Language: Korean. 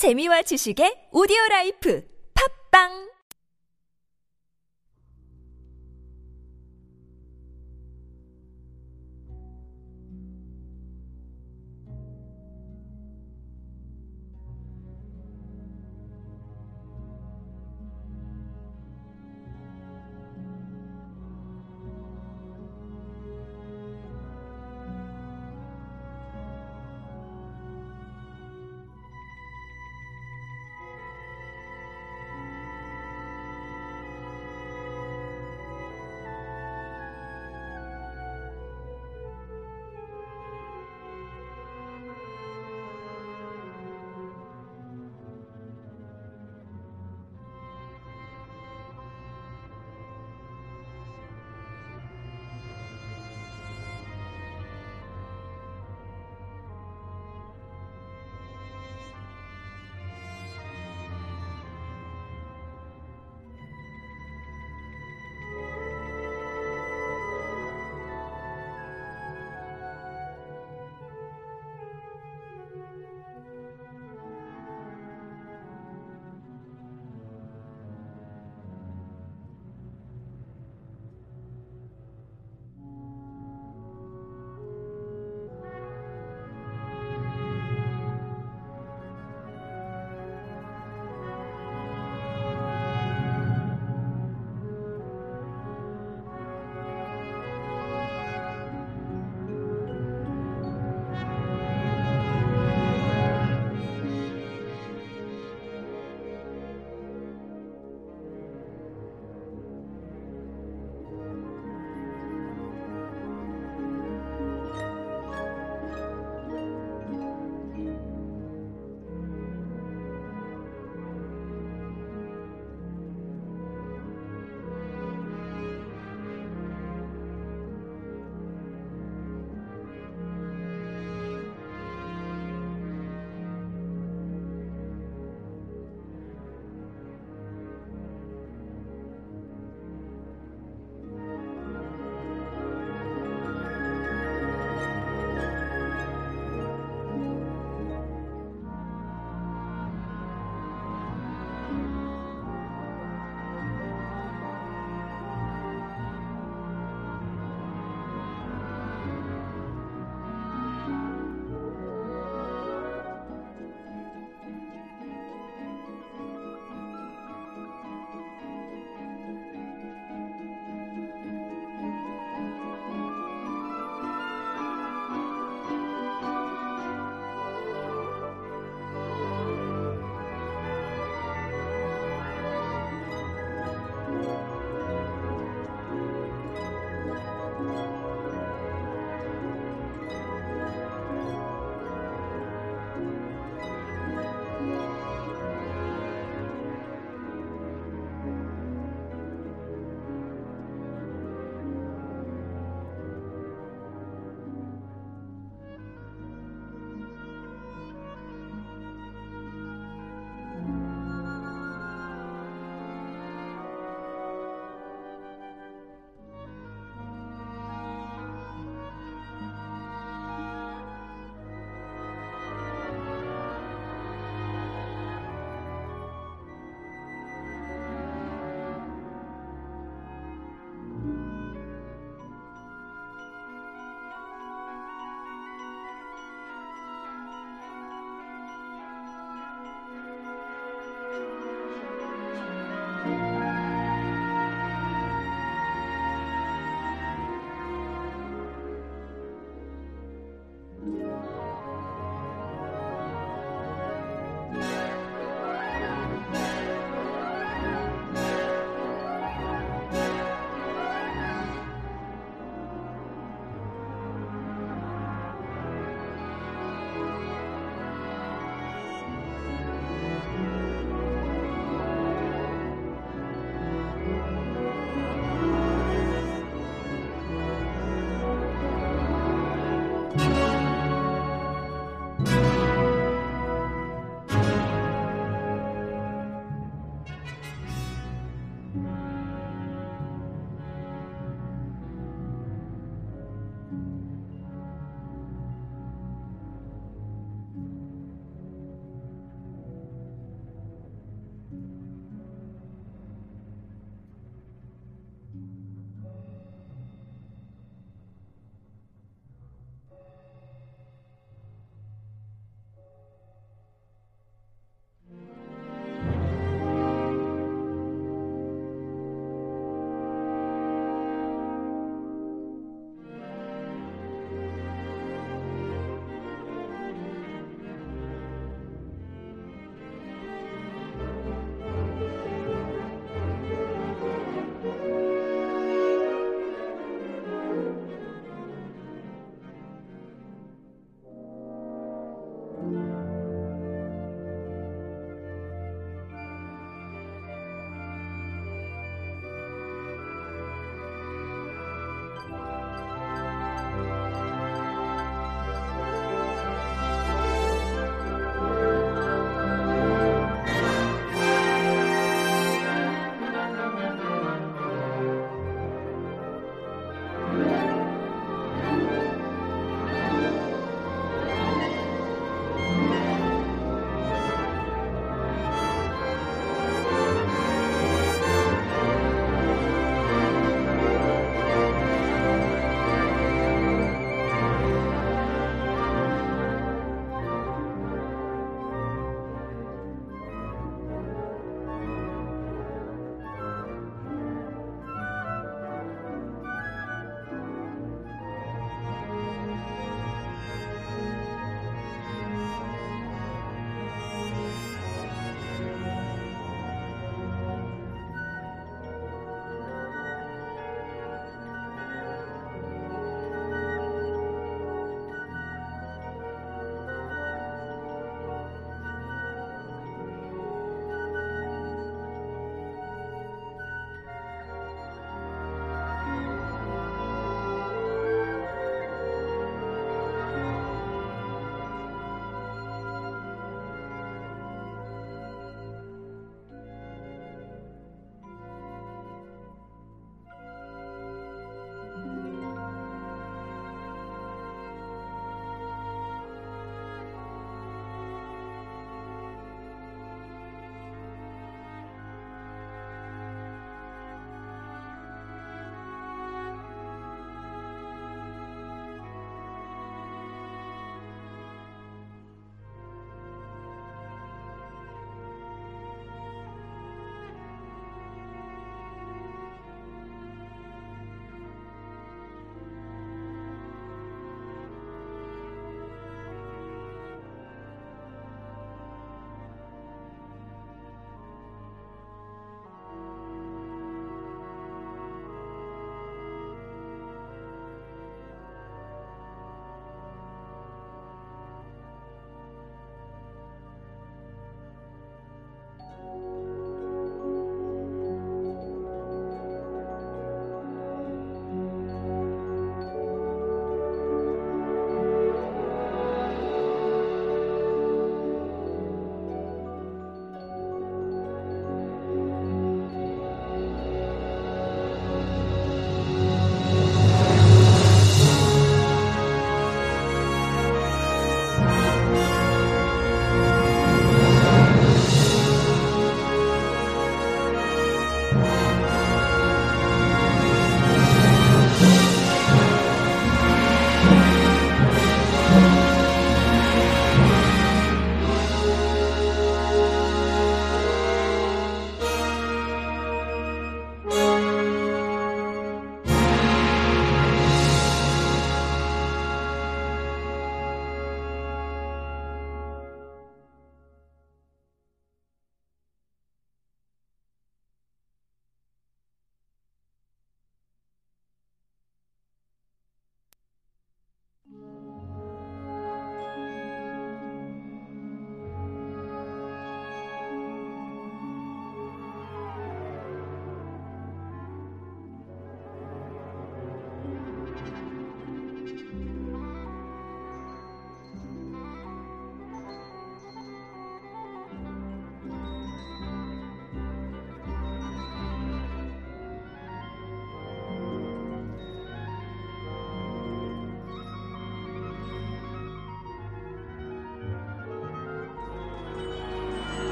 재미와 지식의 오디오 라이프. 팝빵!